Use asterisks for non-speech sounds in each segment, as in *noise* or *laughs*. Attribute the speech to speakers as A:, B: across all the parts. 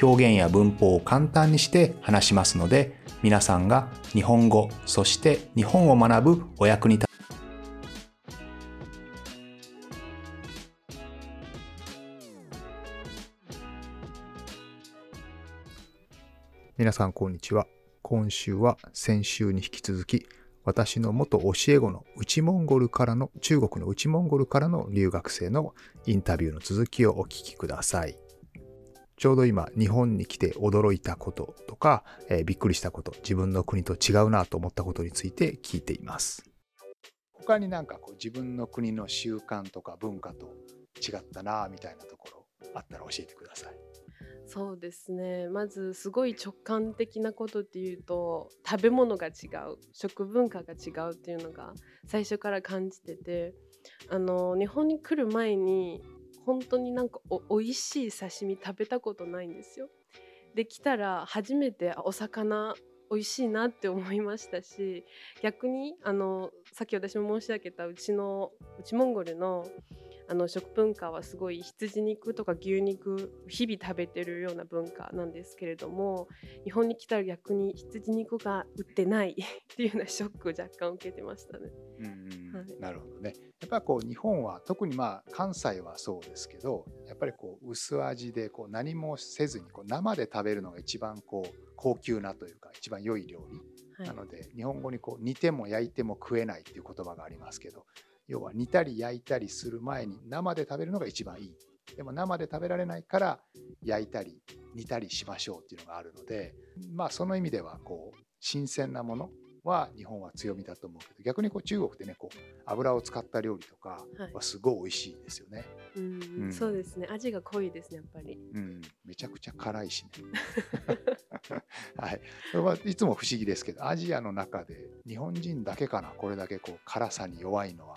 A: 表現や文法を簡単にして話しますので皆さんが日本語そして日本を学ぶお役に立皆さんこんにちは今週は先週に引き続き私の元教え子の内モンゴルからの中国の内モンゴルからの留学生のインタビューの続きをお聞きください。ちょうど今日本に来て驚いたこととか、えー、びっくりしたこと自分の国と違うなと思ったことについて聞いています。他になんかこう自分の国の習慣とか文化と違ったなみたいなところあったら教えてください。
B: そうですね。まずすごい直感的なことっていうと食べ物が違う食文化が違うっていうのが最初から感じててあの日本に来る前に本当になんかお美味しい刺身食べたことないんですよ。できたら初めてお魚美味しいなって思いましたし逆にあのさっき私も申し上げたうちのうちモンゴルのあの食文化はすごい羊肉とか牛肉日々食べてるような文化なんですけれども日本に来たら逆に羊肉が売ってないっていうようなショックを若干受けてましたね。
A: うん、はい、なるほどね。ぱりこう日本は特にまあ関西はそうですけどやっぱりこう薄味でこう何もせずにこう生で食べるのが一番こう高級なというか一番良い料理。なので日本語にこう煮ても焼いても食えないっていう言葉がありますけど要は煮たり焼いたりする前に生で食べるのが一番いい。でも生で食べられないから焼いたり煮たりしましょうっていうのがあるのでまあその意味ではこう新鮮なものは日本は強みだと思うけど逆にこう中国でねこう油を使った料理とかはすごい美味しいですよね。はい、
B: うん、うん、そうですね。味が濃いですねやっぱり。
A: うん、めちゃくちゃ辛いしね。*laughs* はい、それはいつも不思議ですけどアジアの中で日本人だけかな？これだけこう辛さに弱いのは。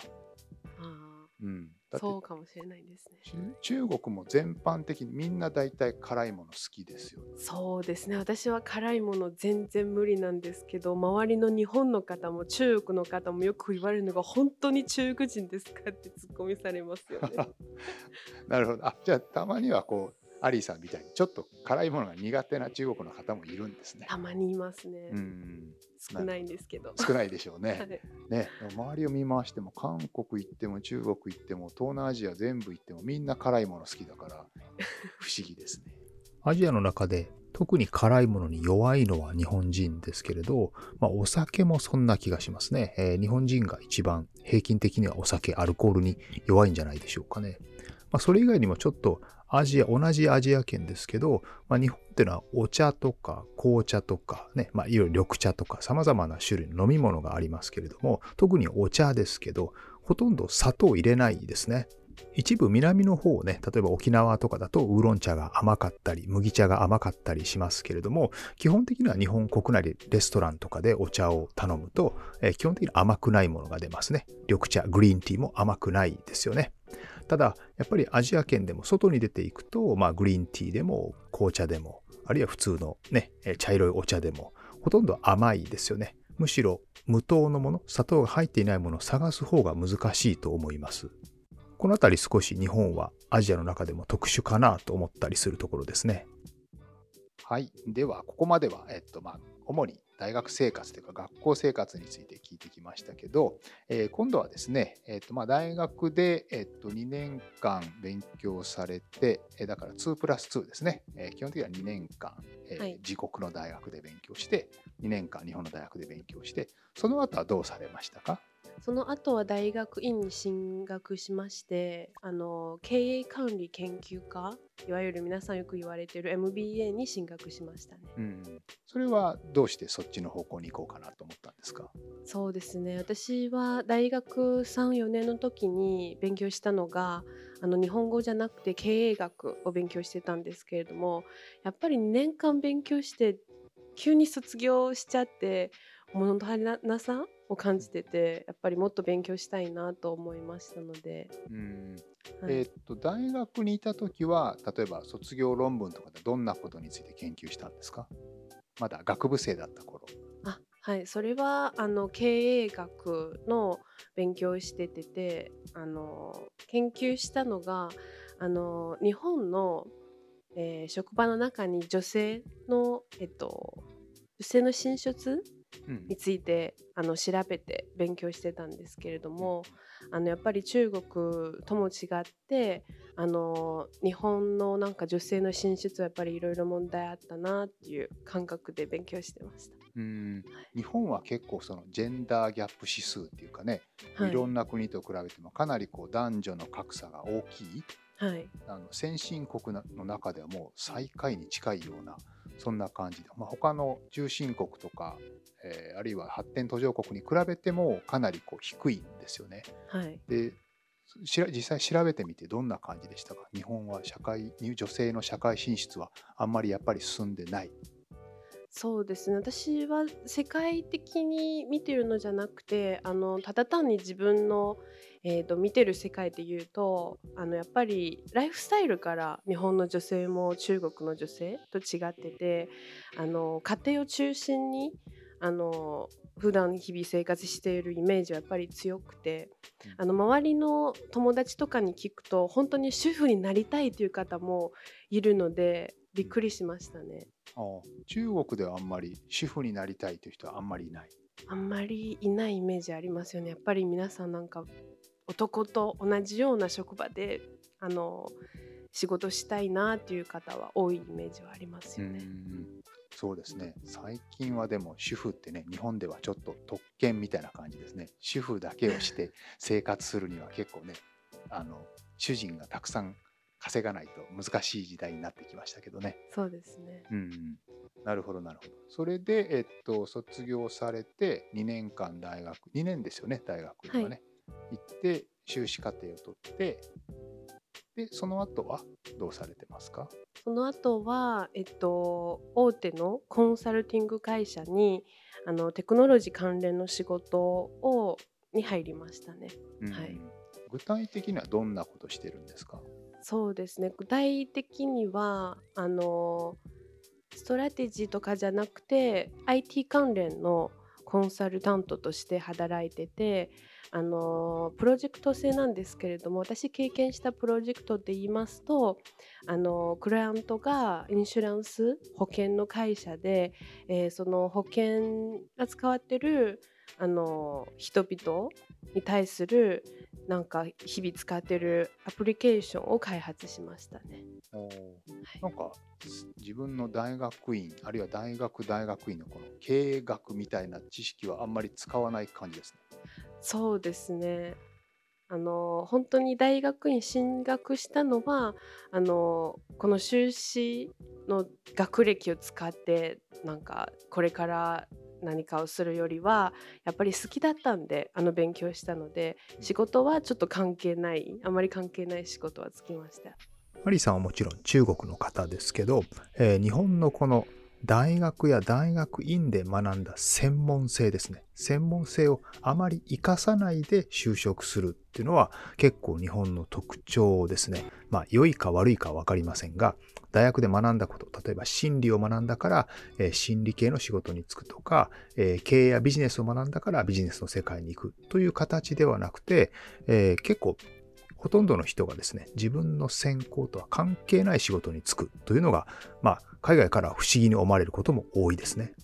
B: うん、そうかもしれないですね。
A: 中国も全般的にみんな大体辛いもの好きですよ、ね、
B: そうですね。私は辛いもの全然無理なんですけど周りの日本の方も中国の方もよく言われるのが本当に中国人ですかってツッコミされますよね。*laughs*
A: なるほど。あじゃあたまにはこうアリーさんみたいにちょっと辛いものが苦手な中国の方もいるんですね。
B: たまにいますね。うん少ないんですけど。
A: 少ないでしょうね。*laughs* はい、ね周りを見回しても韓国行っても中国行っても東南アジア全部行ってもみんな辛いもの好きだから *laughs* 不思議ですね。アジアの中で特に辛いものに弱いのは日本人ですけれど、まあ、お酒もそんな気がしますね、えー、日本人が一番平均的にはお酒、アルコールに弱いんじゃないでしょうかね。まあ、それ以外にもちょっとアジア、同じアジア圏ですけど、まあ、日本っていうのはお茶とか紅茶とかね、まあ、いわゆる緑茶とか様々な種類の飲み物がありますけれども、特にお茶ですけど、ほとんど砂糖入れないですね。一部南の方ね、例えば沖縄とかだとウーロン茶が甘かったり、麦茶が甘かったりしますけれども、基本的には日本国内レストランとかでお茶を頼むと、え基本的に甘くないものが出ますね。緑茶、グリーンティーも甘くないですよね。ただ、やっぱりアジア圏でも外に出ていくと、まあ、グリーンティーでも紅茶でも、あるいは普通のね、茶色いお茶でも、ほとんど甘いですよね。むしろ無糖のもの、砂糖が入っていないものを探す方が難しいと思います。このあたり少し日本はアジアの中でも特殊かなと思ったりするところですね。はい。では、ここまでは、えっと、まあ、主に大学生活というか学校生活について聞いてきましたけど、えー、今度はですね、えーとまあ、大学で、えー、と2年間勉強されて、えー、だから2プラス2ですね、えー、基本的には2年間、えー、はい、自国の大学で勉強して2年間日本の大学で勉強してその後はどうされましたか？
B: その後は大学院に進学しましてあの経営管理研究科いわゆる皆さんよく言われている MBA に進学しましたね、
A: うん、それはどうしてそっちの方向に行こうかなと思ったんですか？
B: そうですね。私は大学34年の時に勉強したのがあの日本語じゃなくて経営学を勉強してたんですけれどもやっぱり2年間勉強して急に卒業しちゃって物足りなさを感じててやっぱりもっと勉強したいなと思いましたので。
A: うんはい、えー、っと大学にいた時は例えば卒業論文とかでどんなことについて研究したんですか？まだ学部生だった頃。
B: あはいそれはあの経営学の勉強をしてててあの研究したのがあの日本の、えー、職場の中に女性の、えっと、女性の進出について、うん、あの調べて勉強してたんですけれども、あのやっぱり中国とも違ってあの日本のなんか女性の進出はやっぱりいろいろ問題あったなっていう感覚で勉強してました。
A: うん、日本は結構そのジェンダーギャップ指数っていうかね、はい、いろんな国と比べてもかなりこう男女の格差が大きい、
B: はい、
A: あの先進国の中ではもう最下位に近いようなそんな感じで、まあ、他の中心国とか、えー、あるいは発展途上国に比べてもかなりこう低いんですよね。
B: はい、
A: で実際調べてみてどんな感じでしたか？日本は社会女性の社会進出はあんまりやっぱり進んでない。
B: そうですね。私は世界的に見てるのじゃなくてあのただ単に自分の、えーと、見てる世界で言うとあのやっぱりライフスタイルから日本の女性も中国の女性と違っててあの家庭を中心にあの普段日々生活しているイメージはやっぱり強くて、あの周りの友達とかに聞くと本当に主婦になりたいという方もいるのでびっくりしましたね。
A: あ中国ではあんまり主婦になりたいという人はあんまりいない。
B: あんまりいないイメージありますよね。やっぱり皆さんなんか男と同じような職場であの仕事したいなっていう方は多いイメージはありますよね。
A: そうですね最近はでも主婦ってね日本ではちょっと特権みたいな感じですね主婦だけをして *laughs* 生活するには結構ねあの主人がたくさん稼がないと難しい時代になってきましたけどね。
B: そうですね。
A: うん、なるほどなるほど。それでえっと卒業されて2年間大学2年ですよね大学にはね、はい、行って修士課程を取ってでその後はどうされてますか？
B: その後は、えっと、大手のコンサルティング会社にあのテクノロジー関連の仕事をに入りましたね、うん、はい、
A: 具体的にはどんなことしてるんですか？
B: そうですね。具体的にはあのストラテジーとかじゃなくて IT 関連のコンサルタントとして働いててあのプロジェクト制なんですけれども私経験したプロジェクトで言いますとあのクライアントがインシュランス保険の会社で、えー、その保険が使われてるあの人々に対するなんか日々使ってるアプリケーションを開発しましたね。
A: おなんか自分の大学院あるいは大学大学院のこの経営学みたいな知識はあんまり使わない感じですね。
B: そうですね。あの本当に大学院進学したのはあのこの修士の学歴を使ってなんかこれから何かをするよりはやっぱり好きだったんであの勉強したので仕事はちょっと関係ないあまり関係ない仕事はつきました。
A: マリーさんはもちろん中国の方ですけど、えー、日本のこの大学や大学院で学んだ専門性ですね。専門性をあまり活かさないで就職するっていうのは結構日本の特徴ですね。まあ良いか悪いかわかりませんが、大学で学んだこと、例えば心理を学んだから、えー、心理系の仕事に就くとか、えー、経営やビジネスを学んだからビジネスの世界に行くという形ではなくて、えー、結構ほとんどの人がですね、自分の専攻とは関係ない仕事に就くというのが、まあ、海外から不思議に思われることも多いですね。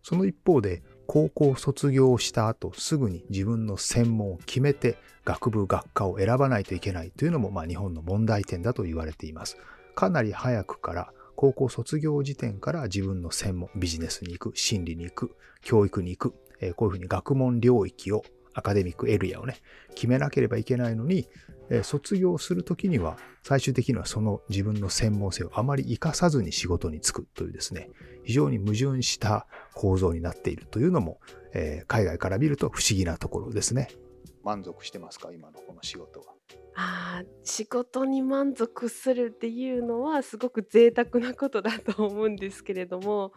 A: その一方で、高校卒業した後すぐに自分の専門を決めて学部学科を選ばないといけないというのも、まあ、日本の問題点だと言われています。かなり早くから高校卒業時点から自分の専門、ビジネスに行く、心理に行く、教育に行く、こういうふうに学問領域をアカデミックエリアをね、決めなければいけないのに、え卒業するときには、最終的にはその自分の専門性をあまり活かさずに仕事に就くというですね、非常に矛盾した構造になっているというのも、え、海外から見ると不思議なところですね。満足してますか？今のこの仕事は。
B: あ仕事に満足するっていうのはすごく贅沢なことだと思うんですけれども。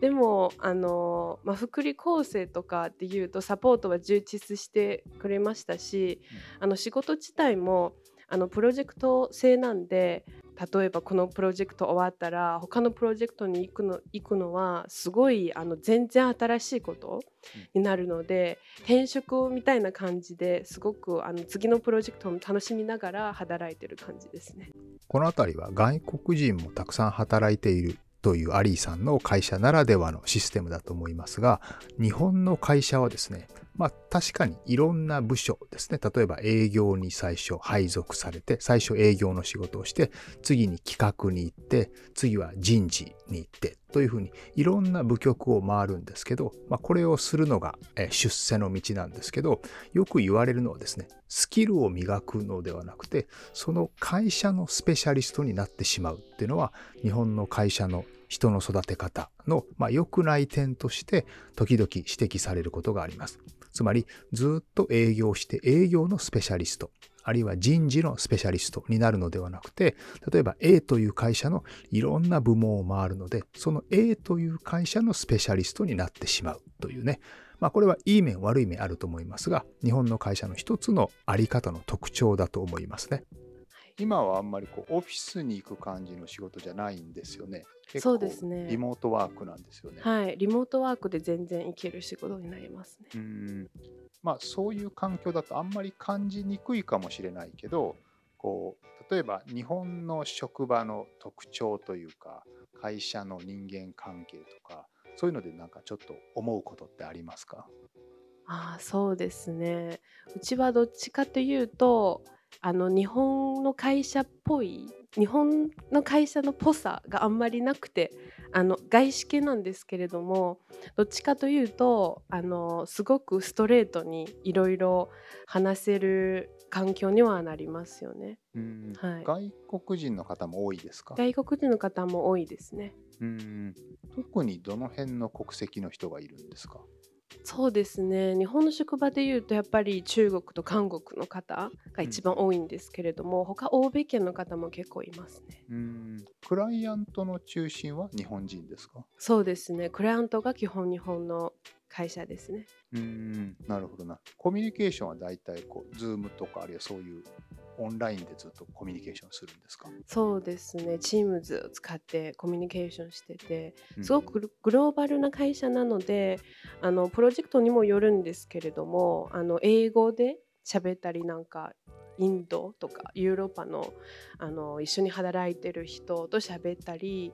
B: でもあの、まあ、福利厚生とかっていうとサポートは充実してくれましたし、うん、あの仕事自体もあのプロジェクト制なんで例えばこのプロジェクト終わったら他のプロジェクトに行くの行くのはすごいあの全然新しいことになるので、うん、転職みたいな感じですごくあの次のプロジェクトも楽しみながら働いてる感じですね。
A: この辺りは外国人もたくさん働いているというアリーさんの会社ならではのシステムだと思いますが日本の会社はですねまあ確かにいろんな部署ですね。例えば営業に最初配属されて、最初営業の仕事をして、次に企画に行って、次は人事に行ってというふうにいろんな部局を回るんですけど、まあ、これをするのが出世の道なんですけど、よく言われるのはですね、スキルを磨くのではなくて、その会社のスペシャリストになってしまうっていうのは、日本の会社の人の育て方の、まあ、良くない点として時々指摘されることがあります。つまりずっと営業して営業のスペシャリスト、あるいは人事のスペシャリストになるのではなくて、例えば A という会社のいろんな部門を回るので、その A という会社のスペシャリストになってしまうというね。まあこれはいい面悪い面あると思いますが、日本の会社の一つのあり方の特徴だと思いますね。今はあんまりこうオフィスに行く感じの仕事じゃないんですよね。
B: そうですね。
A: リモートワークなんですよね。
B: はい、リモートワークで全然いける仕事になりますね。う
A: ん、まあそういう環境だとあんまり感じにくいかもしれないけど、こう例えば日本の職場の特徴というか、会社の人間関係とか、そういうのでなんかちょっと思うことってありますか？
B: ああ、そうですね。うちはどっちかというと。あの日本の会社っぽい日本の会社のぽさがあんまりなくてあの外資系なんですけれどもどっちかというとあのすごくストレートにいろいろ話せる環境にはなりますよね、
A: はい、外国人の方も多いですか？
B: 外国人の方も多いですね。
A: うん。特にどの辺の国籍の人がいるんですか？
B: そうですね。日本の職場でいうとやっぱり中国と韓国の方が一番多いんですけれども、うん、他欧米圏の方も結構いますね。
A: うん。クライアントの中心は日本人ですか？
B: そうですね。クライアントが基本日本の会社ですね。
A: うん。なるほどな。コミュニケーションは大体こうズームとかあるいはそういうオンラインでずっとコミュニケーションするんですか？
B: そうですね。Teams を使ってコミュニケーションしててすごくグローバルな会社なので、あのプロジェクトにもよるんですけれどもあの英語で喋ったりなんかインドとかヨーロッパのあの一緒に働いてる人と喋ったり。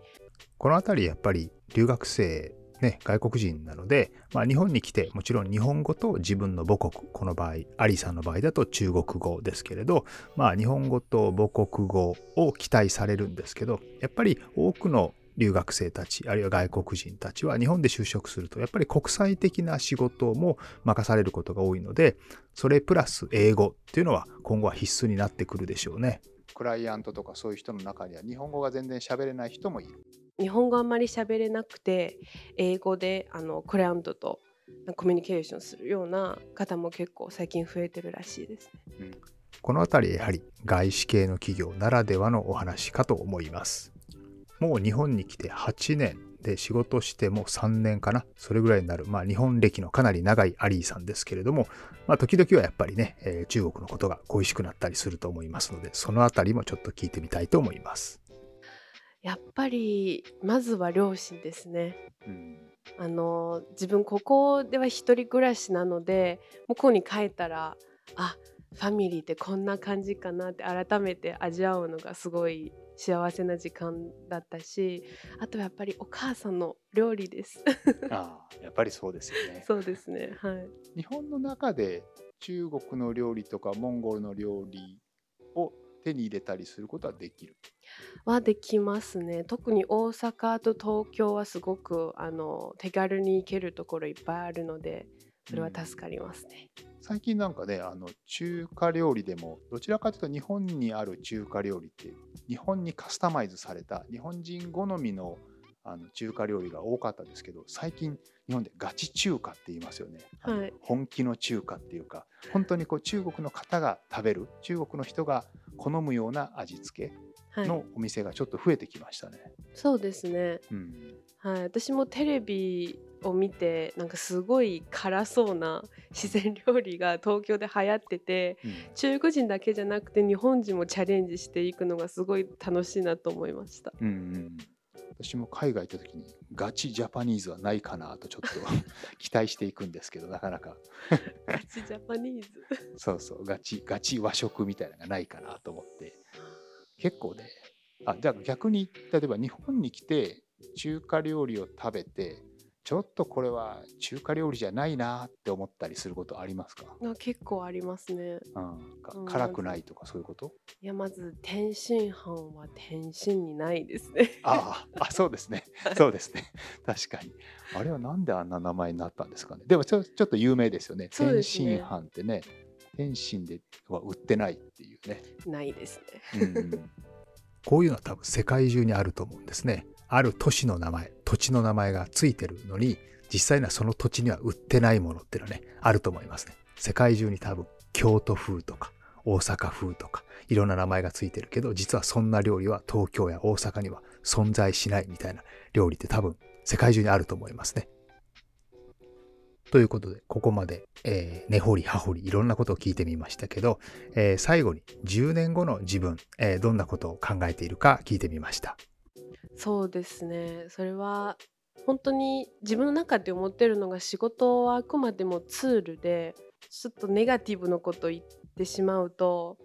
A: この辺りやっぱり留学生ね、外国人なので、まあ、日本に来てもちろん日本語と自分の母国この場合アリさんの場合だと中国語ですけれど、まあ、日本語と母国語を期待されるんですけどやっぱり多くの留学生たちあるいは外国人たちは日本で就職するとやっぱり国際的な仕事も任されることが多いのでそれプラス英語っていうのは今後は必須になってくるでしょうね。クライアントとかそういう人の中には日本語が全然喋れない人もいる。
B: 日本語あんまり喋れなくて英語であのクライアントとコミュニケーションするような方も結構最近増えてるらしいですね。うん、
A: この辺りやはり外資系の企業ならではのお話かと思います。もう日本に来て8年で仕事しても3年かな？それぐらいになる、まあ、日本歴のかなり長いアリーさんですけれども、まあ、時々はやっぱりね、えー、中国のことが恋しくなったりすると思いますのでそのあたりもちょっと聞いてみたいと思います。
B: やっぱりまずは両親ですね。うん、あの自分ここでは一人暮らしなので向こうに帰ったらあファミリーってこんな感じかなって改めて味わうのがすごい幸せな時間だったしあとやっぱりお母さんの料理です。
A: ああやっぱりそうですよね。*laughs*
B: そうですねはい。
A: 日本の中で中国の料理とかモンゴルの料理を手に入れたりすることはできる。
B: はできますね。特に大阪と東京はすごくあの手軽に行けるところいっぱいあるのでそれは助かりますね、
A: うん、最近なんかねあの中華料理でもどちらかというと日本にある中華料理って日本にカスタマイズされた日本人好みのあの中華料理が多かったですけど最近日本でガチ中華って言いますよね、
B: はい、
A: 本気の中華っていうか本当にこう中国の方が食べる中国の人が好むような味付けのお店がちょっと増えてきましたね。はい、
B: そうですね、
A: うん、
B: はい、私もテレビを見てなんかすごい辛そうな *laughs* 自然料理が東京で流行ってて、うん、中国人だけじゃなくて日本人もチャレンジしていくのがすごい楽しいなと思いました。
A: うんうん私も海外行った時にガチジャパニーズはないかなとちょっと *laughs* 期待していくんですけどなかなか。
B: ガチジャパニーズ。
A: そうそうガチガチ和食みたいなのがないかなと思って。結構ねあじゃあ逆に例えば日本に来て中華料理を食べてちょっとこれは中華料理じゃないなって思ったりすることありますか？
B: あ結構ありますね、
A: うん、辛くないとかそういうこと？
B: いやまず天津飯は天津にないですね。
A: ああそうですね。そうですね。確かに。あれはなんであんな名前になったんですかね？でもちょちょっと有名ですよね、ね、天津飯ってね天津では売ってないっていうね。
B: ないです
A: ね、うん、こういうのは多分世界中にあると思うんですね。ある都市の名前、土地の名前がついてるのに、実際にはその土地には売ってないものっていうのはね、あると思いますね。世界中に多分、京都風とか、大阪風とか、いろんな名前がついてるけど、実はそんな料理は東京や大阪には存在しないみたいな料理って多分、世界中にあると思いますね。ということで、ここまで、えー、根掘り葉掘りいろんなことを聞いてみましたけど、えー、最後に10年後の自分、えー、どんなことを考えているか聞いてみました。
B: そうですね。それは本当に自分の中で思ってるのが仕事はあくまでもツールでちょっとネガティブなこと言ってしまうと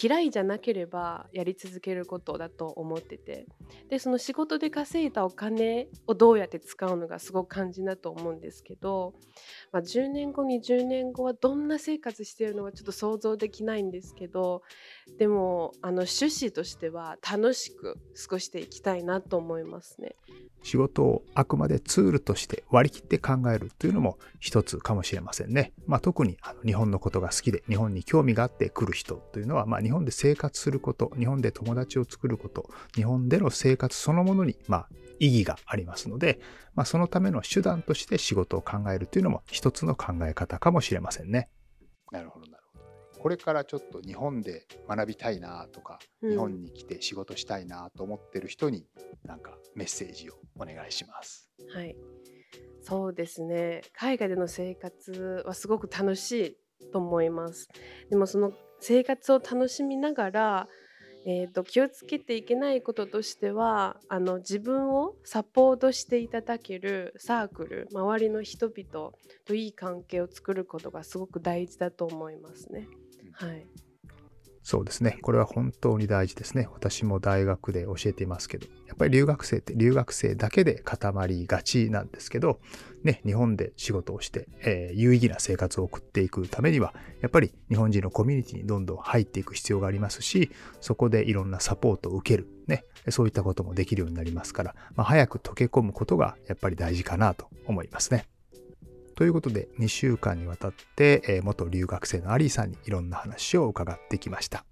B: 嫌いじゃなければやり続けることだと思っててでその仕事で稼いだお金をどうやって使うのがすごく肝心だと思うんですけど、まあ、10年後20年後はどんな生活してるのかちょっと想像できないんですけどでもあの趣旨としては楽しく過ごしていきたいなと思いますね。
A: 仕事をあくまでツールとして割り切って考えるというのも一つかもしれませんね。まあ、特にあの日本のことが好きで日本に興味があって来る人というのは、まあ、日本で生活すること、日本で友達を作ること、日本での生活そのものに、まあ、意義がありますので、まあ、そのための手段として仕事を考えるというのも一つの考え方かもしれませんね。なるほどなるほど。これからちょっと日本で学びたいなとか、うん、日本に来て仕事したいなと思ってる人になんかメッセージをお願いします。
B: はい。そうですね。海外での生活はすごく楽しいと思います。でもその生活を楽しみながら、えーと、気をつけていけないこととしてはあの自分をサポートしていただけるサークル周りの人々といい関係を作ることがすごく大事だと思いますね。はい、
A: そうですね。これは本当に大事ですね。私も大学で教えていますけど、やっぱり留学生って留学生だけで固まりがちなんですけど、ね、日本で仕事をして、えー、有意義な生活を送っていくためには、やっぱり日本人のコミュニティにどんどん入っていく必要がありますし、そこでいろんなサポートを受ける、ね、そういったこともできるようになりますから、まあ、早く溶け込むことがやっぱり大事かなと思いますね。ということで、2週間にわたって、え元留学生のアリーさんにいろんな話を伺ってきました。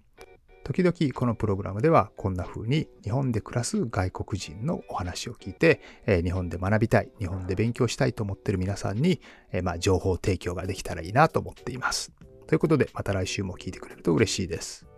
A: 時々このプログラムではこんな風に日本で暮らす外国人のお話を聞いて、え日本で学びたい、日本で勉強したいと思ってる皆さんに、えまあ、情報提供ができたらいいなと思っています。ということでまた来週も聞いてくれると嬉しいです。